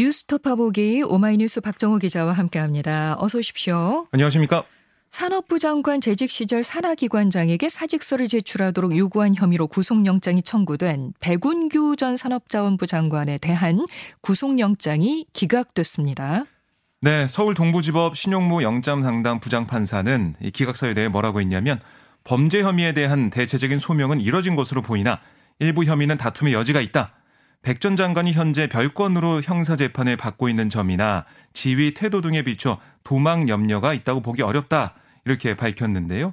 뉴스토파 보기 오마이뉴스 박정호 기자와 함께합니다. 어서 오십시오. 안녕하십니까? 산업부 장관 재직 시절 산하기관장에게 사직서를 제출하도록 요구한 혐의로 구속영장이 청구된 백운규 전 산업자원부 장관에 대한 구속영장이 기각됐습니다. 네, 서울 동부지법 신용무 영장 상담 부장판사는 이 기각서에 대해 뭐라고 했냐면 범죄 혐의에 대한 대체적인 소명은 이뤄진 것으로 보이나 일부 혐의는 다툼의 여지가 있다. 백 전 장관이 현재 별건으로 형사 재판을 받고 있는 점이나 지위 태도 등에 비춰 도망 염려가 있다고 보기 어렵다. 이렇게 밝혔는데요.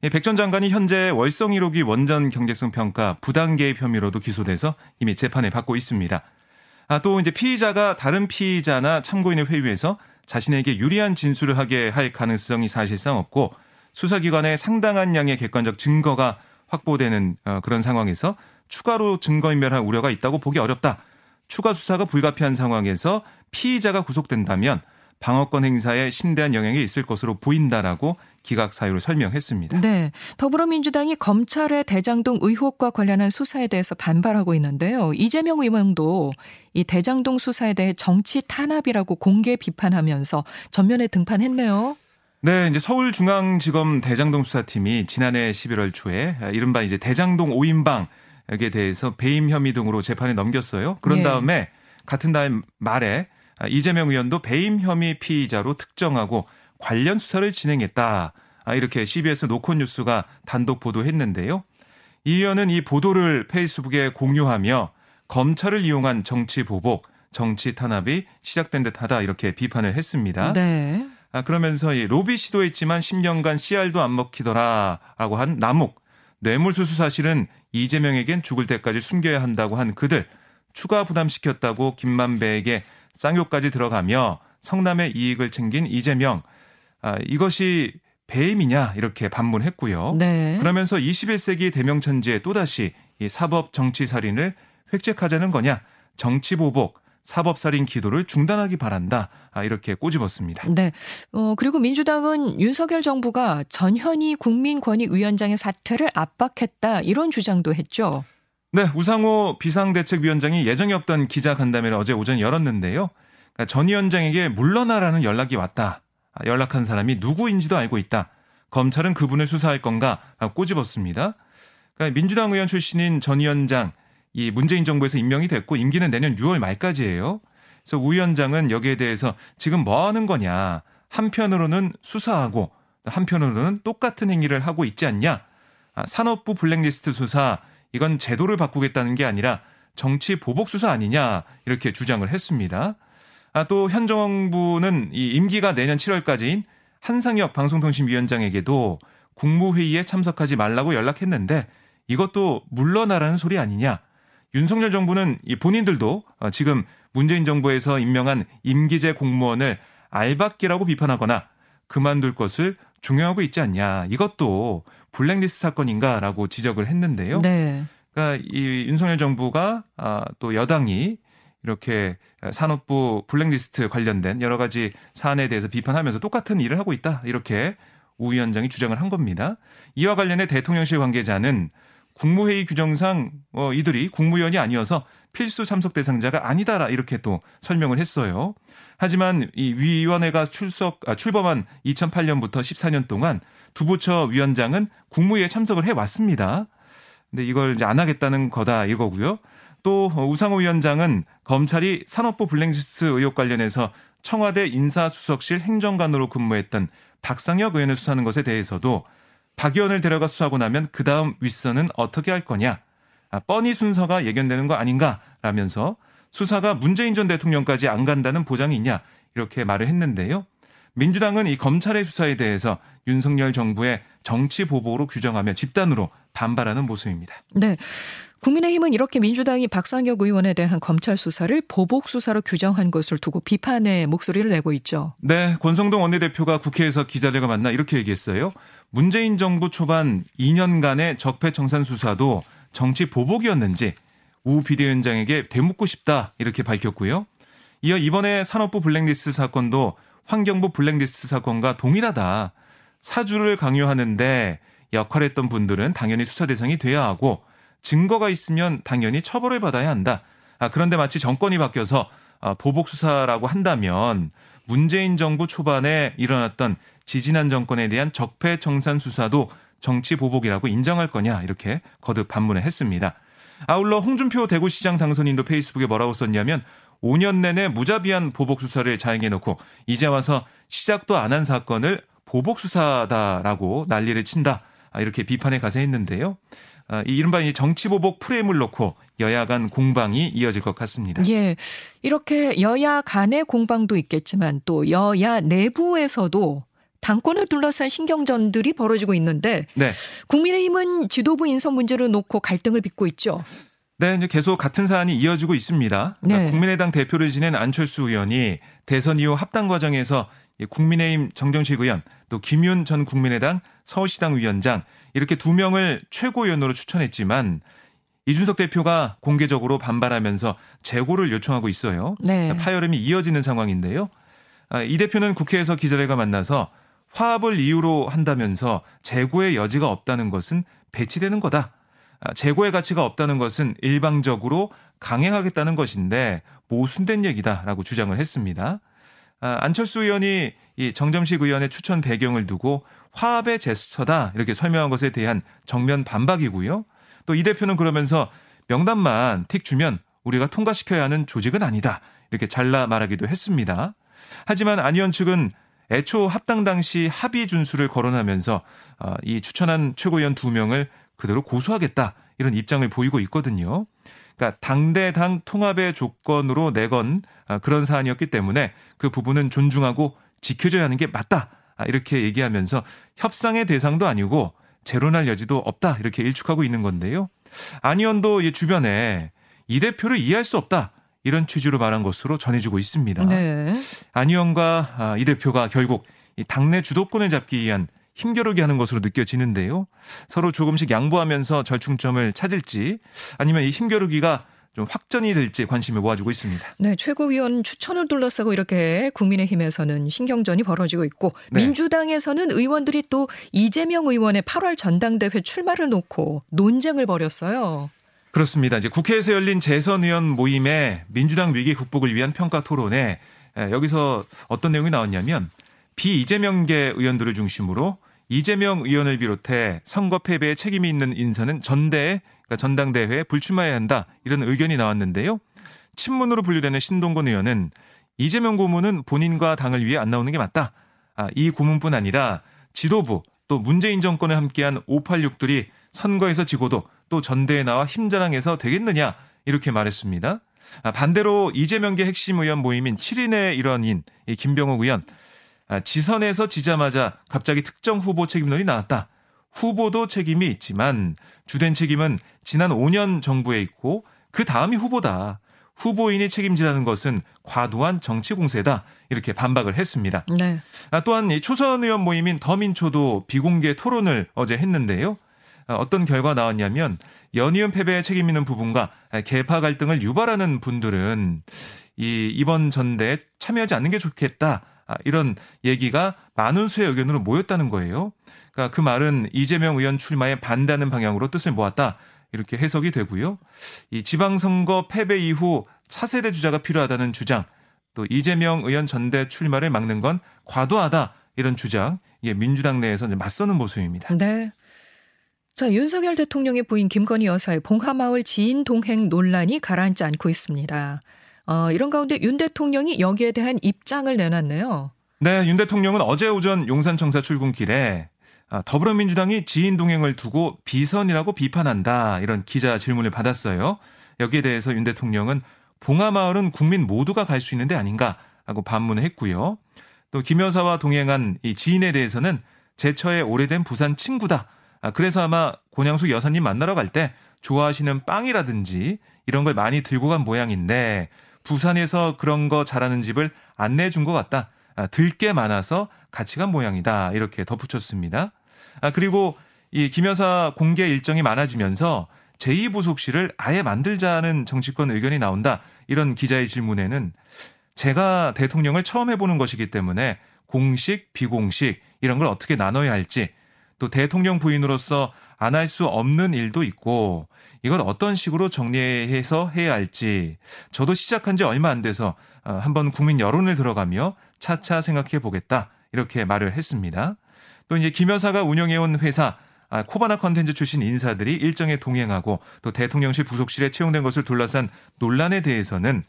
백 전 장관이 현재 월성 1호기 원전 경제성 평가 부당 개입 혐의로도 기소돼서 이미 재판을 받고 있습니다. 아, 또 이제 피의자가 다른 피의자나 참고인의 회유에서 자신에게 유리한 진술을 하게 할 가능성이 사실상 없고 수사기관에 상당한 양의 객관적 증거가 확보되는 어, 그런 상황에서 추가로 증거인멸할 우려가 있다고 보기 어렵다. 추가 수사가 불가피한 상황에서 피의자가 구속된다면 방어권 행사에 심대한 영향이 있을 것으로 보인다라고 기각 사유를 설명했습니다. 네. 더불어민주당이 검찰의 대장동 의혹과 관련한 수사에 대해서 반발하고 있는데요. 이재명 의원도 이 대장동 수사에 대해 정치 탄압이라고 공개 비판하면서 전면에 등판했네요. 네, 이제 서울중앙지검 대장동 수사팀이 지난해 11월 초에 이른바 이제 대장동 5인방 에 대해서 배임 혐의 등으로 재판에 넘겼어요. 그런 예. 다음에 같은 달 말에 이재명 의원도 배임 혐의 피의자로 특정하고 관련 수사를 진행했다. 아, 이렇게 CBS 노컷뉴스가 단독 보도했는데요. 이 의원은 이 보도를 페이스북에 공유하며 검찰을 이용한 정치 보복, 정치 탄압이 시작된 듯하다 이렇게 비판을 했습니다. 네. 아, 그러면서 이 로비 시도했지만 10년간 씨알도 안 먹히더라라고 한 남욱 뇌물수수 사실은 이재명에겐 죽을 때까지 숨겨야 한다고 한 그들 추가 부담시켰다고 김만배에게 쌍욕까지 들어가며 성남의 이익을 챙긴 이재명 아, 이것이 배임이냐 이렇게 반문했고요. 네. 그러면서 21세기 대명천지에 또다시 이 사법 정치 살인을 획책하자는 거냐 정치 보복 사법살인 기도를 중단하기 바란다. 아, 이렇게 꼬집었습니다. 네. 어, 그리고 민주당은 윤석열 정부가 전현희 국민권익위원장의 사퇴를 압박했다. 이런 주장도 했죠. 네. 우상호 비상대책위원장이 예정이 없던 기자간담회를 어제 오전 열었는데요. 그러니까 전 위원장에게 물러나라는 연락이 왔다. 아, 연락한 사람이 누구인지도 알고 있다. 검찰은 그분을 수사할 건가 아, 꼬집었습니다. 그러니까 민주당 의원 출신인 전 위원장 이 문재인 정부에서 임명이 됐고 임기는 내년 6월 말까지예요. 그래서 우 위원장은 여기에 대해서 지금 뭐 하는 거냐. 한편으로는 수사하고 한편으로는 똑같은 행위를 하고 있지 않냐. 아, 산업부 블랙리스트 수사 이건 제도를 바꾸겠다는 게 아니라 정치 보복 수사 아니냐 이렇게 주장을 했습니다. 아, 또 현 정부는 이 임기가 내년 7월까지인 한상혁 방송통신위원장에게도 국무회의에 참석하지 말라고 연락했는데 이것도 물러나라는 소리 아니냐. 윤석열 정부는 이 본인들도 어, 지금 문재인 정부에서 임명한 임기제 공무원을 알박기라고 비판하거나 그만둘 것을 중요하고 있지 않냐. 이것도 블랙리스트 사건인가라고 지적을 했는데요. 네. 그러니까 이 윤석열 정부가 아, 또 여당이 이렇게 산업부 블랙리스트 관련된 여러 가지 사안에 대해서 비판하면서 똑같은 일을 하고 있다. 이렇게 우 위원장이 주장을 한 겁니다. 이와 관련해 대통령실 관계자는 국무회의 규정상 어, 이들이 국무위원이 아니어서 필수 참석 대상자가 아니다라 이렇게 또 설명을 했어요. 하지만 이 위원회가 출석 아, 출범한 2008년부터 14년 동안 두 부처 위원장은 국무회에 참석을 해 왔습니다. 근데 이걸 이제 안 하겠다는 거다 이거고요. 또 우상호 위원장은 검찰이 산업부 블랙리스트 의혹 관련해서 청와대 인사수석실 행정관으로 근무했던 박상혁 의원을 수사하는 것에 대해서도 박 의원을 데려가 수사하고 나면 그 다음 윗선은 어떻게 할 거냐. 아, 뻔히 순서가 예견되는 거 아닌가라면서 수사가 문재인 전 대통령까지 안 간다는 보장이 있냐 이렇게 말을 했는데요. 민주당은 이 검찰의 수사에 대해서 윤석열 정부의 정치 보복으로 규정하며 집단으로 반발하는 모습입니다. 네. 국민의힘은 이렇게 민주당이 박상혁 의원에 대한 검찰 수사를 보복 수사로 규정한 것을 두고 비판의 목소리를 내고 있죠. 네, 권성동 원내대표가 국회에서 기자들과 만나 이렇게 얘기했어요. 문재인 정부 초반 2년간의 적폐청산 수사도 정치 보복이었는지 우 비대위원장에게 되묻고 싶다 이렇게 밝혔고요. 이어 이번에 산업부 블랙리스트 사건도 환경부 블랙리스트 사건과 동일하다. 사주를 강요하는데 역할했던 분들은 당연히 수사 대상이 돼야 하고 증거가 있으면 당연히 처벌을 받아야 한다. 아, 그런데 마치 정권이 바뀌어서 아, 보복 수사라고 한다면 문재인 정부 초반에 일어났던 지지난 정권에 대한 적폐 청산 수사도 정치 보복이라고 인정할 거냐 이렇게 거듭 반문을 했습니다. 아울러 홍준표 대구시장 당선인도 페이스북에 뭐라고 썼냐면 5년 내내 무자비한 보복 수사를 자행해 놓고 이제 와서 시작도 안 한 사건을 보복 수사다라고 난리를 친다. 아, 이렇게 비판에 가세했는데요. 아, 이 이른바 이 정치 보복 프레임을 놓고 여야 간 공방이 이어질 것 같습니다. 예. 이렇게 여야 간의 공방도 있겠지만 또 여야 내부에서도 당권을 둘러싼 신경전들이 벌어지고 있는데 네. 국민의힘은 지도부 인선 문제를 놓고 갈등을 빚고 있죠. 네, 이제 계속 같은 사안이 이어지고 있습니다. 그러니까 네. 국민의당 대표를 지낸 안철수 의원이 대선 이후 합당 과정에서 국민의힘 정정식 의원 또 김윤 전 국민의당 서울시당 위원장 이렇게 두 명을 최고위원으로 추천했지만 이준석 대표가 공개적으로 반발하면서 재고를 요청하고 있어요. 네. 파열음이 이어지는 상황인데요. 아, 이 대표는 국회에서 기자들과 만나서 화합을 이유로 한다면서 재고의 여지가 없다는 것은 배치되는 거다. 아, 재고의 가치가 없다는 것은 일방적으로 강행하겠다는 것인데 모순된 얘기다라고 주장을 했습니다. 아, 안철수 의원이 이 정점식 의원의 추천 배경을 두고 화합의 제스처다 이렇게 설명한 것에 대한 정면 반박이고요. 또 이 대표는 그러면서 명단만 틱 주면 우리가 통과시켜야 하는 조직은 아니다 이렇게 잘라 말하기도 했습니다. 하지만 안 의원 측은 애초 합당 당시 합의 준수를 거론하면서 어, 이 추천한 최고위원 두 명을 그대로 고수하겠다 이런 입장을 보이고 있거든요. 그러니까 당대당 통합의 조건으로 내건 아, 그런 사안이었기 때문에 그 부분은 존중하고 지켜줘야 하는 게 맞다. 아, 이렇게 얘기하면서 협상의 대상도 아니고 재론할 여지도 없다. 이렇게 일축하고 있는 건데요. 안 의원도 주변에 이 대표를 이해할 수 없다. 이런 취지로 말한 것으로 전해지고 있습니다. 네. 안 의원과 아, 이 대표가 결국 당내 주도권을 잡기 위한 힘겨루기 하는 것으로 느껴지는데요. 서로 조금씩 양보하면서 절충점을 찾을지 아니면 이 힘겨루기가 좀 확전이 될지 관심을 모아주고 있습니다. 네, 최고위원 추천을 둘러싸고 이렇게 국민의힘에서는 신경전이 벌어지고 있고 네. 민주당에서는 의원들이 또 이재명 의원의 8월 전당대회 출마를 놓고 논쟁을 벌였어요. 그렇습니다. 이제 국회에서 열린 재선 의원 모임에 민주당 위기 극복을 위한 평가 토론에 여기서 어떤 내용이 나왔냐면 비 이재명계 의원들을 중심으로 이재명 의원을 비롯해 선거 패배에 책임이 있는 인사는 전대에 그러니까 전당대회에 불출마해야 한다 이런 의견이 나왔는데요. 친문으로 분류되는 신동건 의원은 이재명 고문은 본인과 당을 위해 안 나오는 게 맞다. 아, 이 고문뿐 아니라 지도부 또 문재인 정권을 함께한 586들이 선거에서 지고도 또 전대에 나와 힘자랑해서 되겠느냐 이렇게 말했습니다. 아, 반대로 이재명계 핵심 의원 모임인 7인의 일원인 김병욱 의원 아, 지선에서 지자마자 갑자기 특정 후보 책임론이 나왔다. 후보도 책임이 있지만 주된 책임은 지난 5년 정부에 있고 그 다음이 후보다. 후보인이 책임지라는 것은 과도한 정치 공세다. 이렇게 반박을 했습니다. 네. 아, 또한 이 초선 의원 모임인 더민초도 비공개 토론을 어제 했는데요. 아, 어떤 결과 나왔냐면 연이은 패배에 책임 있는 부분과 개파 갈등을 유발하는 분들은 이 이번 전대에 참여하지 않는 게 좋겠다. 아, 이런 얘기가 많은 수의 의견으로 모였다는 거예요. 그러니까 그 말은 이재명 의원 출마에 반대하는 방향으로 뜻을 모았다. 이렇게 해석이 되고요. 이 지방선거 패배 이후 차세대 주자가 필요하다는 주장, 또 이재명 의원 전대 출마를 막는 건 과도하다. 이런 주장, 이게 민주당 내에서 이제 맞서는 모습입니다. 네. 자, 윤석열 대통령의 부인 김건희 여사의 봉하마을 지인 동행 논란이 가라앉지 않고 있습니다. 어, 이런 가운데 윤 대통령이 여기에 대한 입장을 내놨네요. 네, 윤 대통령은 어제 오전 용산청사 출근길에 아, 더불어민주당이 지인 동행을 두고 비선이라고 비판한다 이런 기자 질문을 받았어요. 여기에 대해서 윤 대통령은 봉하마을은 국민 모두가 갈 수 있는 데 아닌가라고 반문을 했고요. 또 김 여사와 동행한 이 지인에 대해서는 제처의 오래된 부산 친구다. 아, 그래서 아마 고냥수 여사님 만나러 갈 때 좋아하시는 빵이라든지 이런 걸 많이 들고 간 모양인데 부산에서 그런 거 잘하는 집을 안내해 준 것 같다. 아, 들게 많아서 같이 간 모양이다. 이렇게 덧붙였습니다. 아, 그리고 이 김여사 공개 일정이 많아지면서 제2부속실을 아예 만들자는 정치권 의견이 나온다. 이런 기자의 질문에는 제가 대통령을 처음 해보는 것이기 때문에 공식, 비공식 이런 걸 어떻게 나눠야 할지 또 대통령 부인으로서 안 할 수 없는 일도 있고 이걸 어떤 식으로 정리해서 해야 할지 저도 시작한 지 얼마 안 돼서 어, 한번 국민 여론을 들어가며 차차 생각해 보겠다 이렇게 말을 했습니다. 또 이제 김 여사가 운영해온 회사 아, 코바나 컨텐츠 출신 인사들이 일정에 동행하고 또 대통령실 부속실에 채용된 것을 둘러싼 논란에 대해서는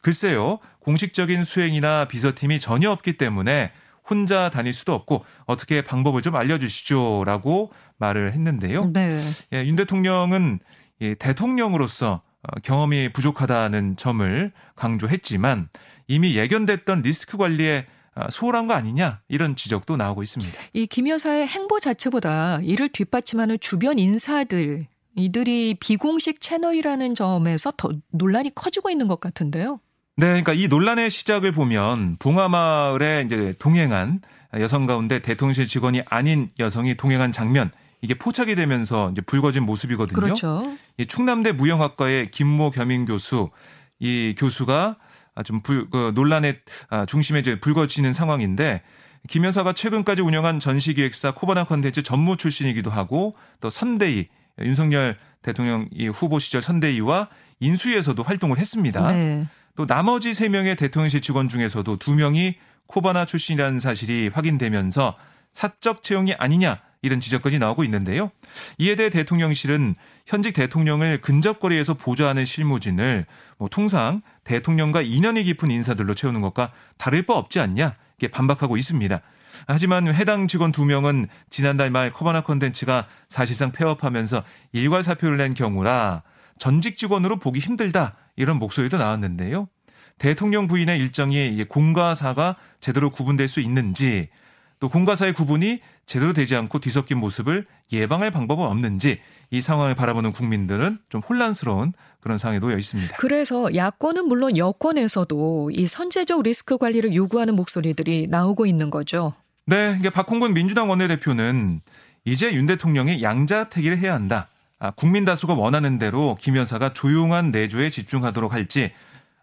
글쎄요 공식적인 수행이나 비서팀이 전혀 없기 때문에 혼자 다닐 수도 없고 어떻게 방법을 좀 알려주시죠라고 말을 했는데요. 네. 예, 윤 대통령은 예, 대통령으로서 어, 경험이 부족하다는 점을 강조했지만 이미 예견됐던 리스크 관리에 아, 소홀한 거 아니냐 이런 지적도 나오고 있습니다. 이 김 여사의 행보 자체보다 이를 뒷받침하는 주변 인사들 이들이 비공식 채널이라는 점에서 더 논란이 커지고 있는 것 같은데요. 네, 그러니까 이 논란의 시작을 보면 봉하마을에 이제 동행한 여성 가운데 대통령실 직원이 아닌 여성이 동행한 장면 이게 포착이 되면서 이제 불거진 모습이거든요. 그렇죠. 이 충남대 무형학과의 김모 겸임 교수 이 교수가 아, 좀 불, 그 논란의 아, 중심에 이제 불거지는 상황인데 김 여사가 최근까지 운영한 전시기획사 코바나 컨텐츠 전무 출신이기도 하고 또 선대위 윤석열 대통령 이 후보 시절 선대위와 인수위에서도 활동을 했습니다. 네. 또 나머지 세 명의 대통령실 직원 중에서도 두 명이 코바나 출신이라는 사실이 확인되면서 사적 채용이 아니냐 이런 지적까지 나오고 있는데요. 이에 대해 대통령실은 현직 대통령을 근접거리에서 보좌하는 실무진을 뭐 통상 대통령과 인연이 깊은 인사들로 채우는 것과 다를 바 없지 않냐 이렇게 반박하고 있습니다. 하지만 해당 직원 두 명은 지난달 말 코바나 컨텐츠가 사실상 폐업하면서 일괄 사표를 낸 경우라 전직 직원으로 보기 힘들다 이런 목소리도 나왔는데요. 대통령 부인의 일정이 공과 사가 제대로 구분될 수 있는지 또 공과 사의 구분이 제대로 되지 않고 뒤섞인 모습을 예방할 방법은 없는지 이 상황을 바라보는 국민들은 좀 혼란스러운 그런 상황에 놓여 있습니다. 그래서 야권은 물론 여권에서도 이 선제적 리스크 관리를 요구하는 목소리들이 나오고 있는 거죠. 네, 이게 박홍근 민주당 원내대표는 이제 윤 대통령이 양자택일을 해야 한다. 아, 국민 다수가 원하는 대로 김 여사가 조용한 내조에 집중하도록 할지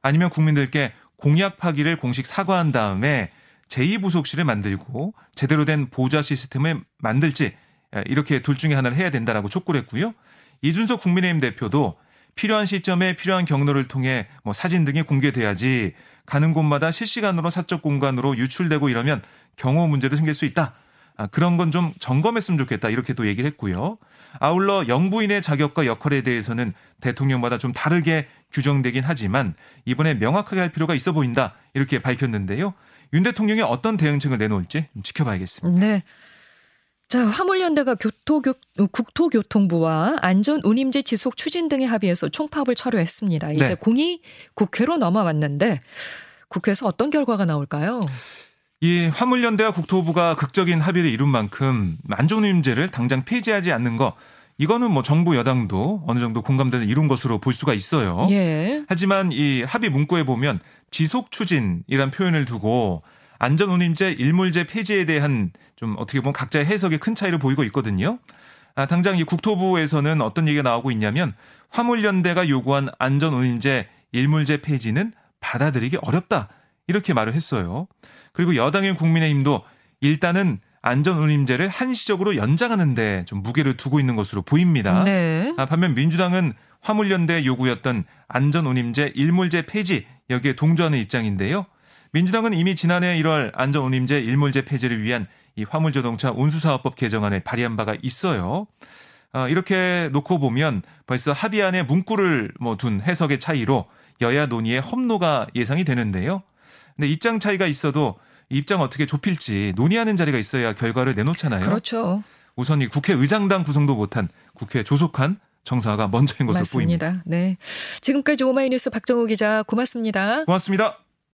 아니면 국민들께 공약 파기를 공식 사과한 다음에 제2부속실을 만들고 제대로 된 보좌 시스템을 만들지 이렇게 둘 중에 하나를 해야 된다라고 촉구를 했고요. 이준석 국민의힘 대표도 필요한 시점에 필요한 경로를 통해 뭐 사진 등이 공개돼야지 가는 곳마다 실시간으로 사적 공간으로 유출되고 이러면 경호 문제도 생길 수 있다. 아, 그런 건 좀 점검했으면 좋겠다. 이렇게 또 얘기를 했고요. 아울러 영부인의 자격과 역할에 대해서는 대통령마다 좀 다르게 규정되긴 하지만 이번에 명확하게 할 필요가 있어 보인다. 이렇게 밝혔는데요. 윤 대통령이 어떤 대응책을 내놓을지 지켜봐야겠습니다. 네. 자, 화물연대가 교토교, 국토교통부와 안전운임제 지속 추진 등의 합의에서 총파업을 철회했습니다. 이제 네. 공이 국회로 넘어왔는데 국회에서 어떤 결과가 나올까요? 이 화물연대와 국토부가 극적인 합의를 이룬 만큼 안전운임제를 당장 폐지하지 않는 거 이거는 뭐 정부 여당도 어느 정도 공감대를 이룬 것으로 볼 수가 있어요. 예. 하지만 이 합의 문구에 보면 지속 추진이란 표현을 두고 안전운임제 일몰제 폐지에 대한 좀 어떻게 보면 각자의 해석에 큰 차이를 보이고 있거든요. 아, 당장 이 국토부에서는 어떤 얘기가 나오고 있냐면 화물연대가 요구한 안전운임제 일몰제 폐지는 받아들이기 어렵다 이렇게 말을 했어요. 그리고 여당인 국민의힘도 일단은 안전운임제를 한시적으로 연장하는데 좀 무게를 두고 있는 것으로 보입니다. 네. 아, 반면 민주당은 화물연대 요구였던 안전운임제 일몰제 폐지 여기에 동조하는 입장인데요. 민주당은 이미 지난해 1월 안전운임제 일몰제 폐지를 위한 이 화물자동차 운수사업법 개정안을 발의한 바가 있어요. 어, 이렇게 놓고 보면 벌써 합의안에 문구를 뭐 둔 해석의 차이로 여야 논의의 험로가 예상이 되는데요. 근데 입장 차이가 있어도 입장 어떻게 좁힐지 논의하는 자리가 있어야 결과를 내놓잖아요. 그렇죠. 우선 이 국회의장당 구성도 못한 국회 조속한 정사가 먼저인 것으로 맞습니다. 보입니다. 네. 지금까지 오마이뉴스 박정호 기자 고맙습니다. 고맙습니다.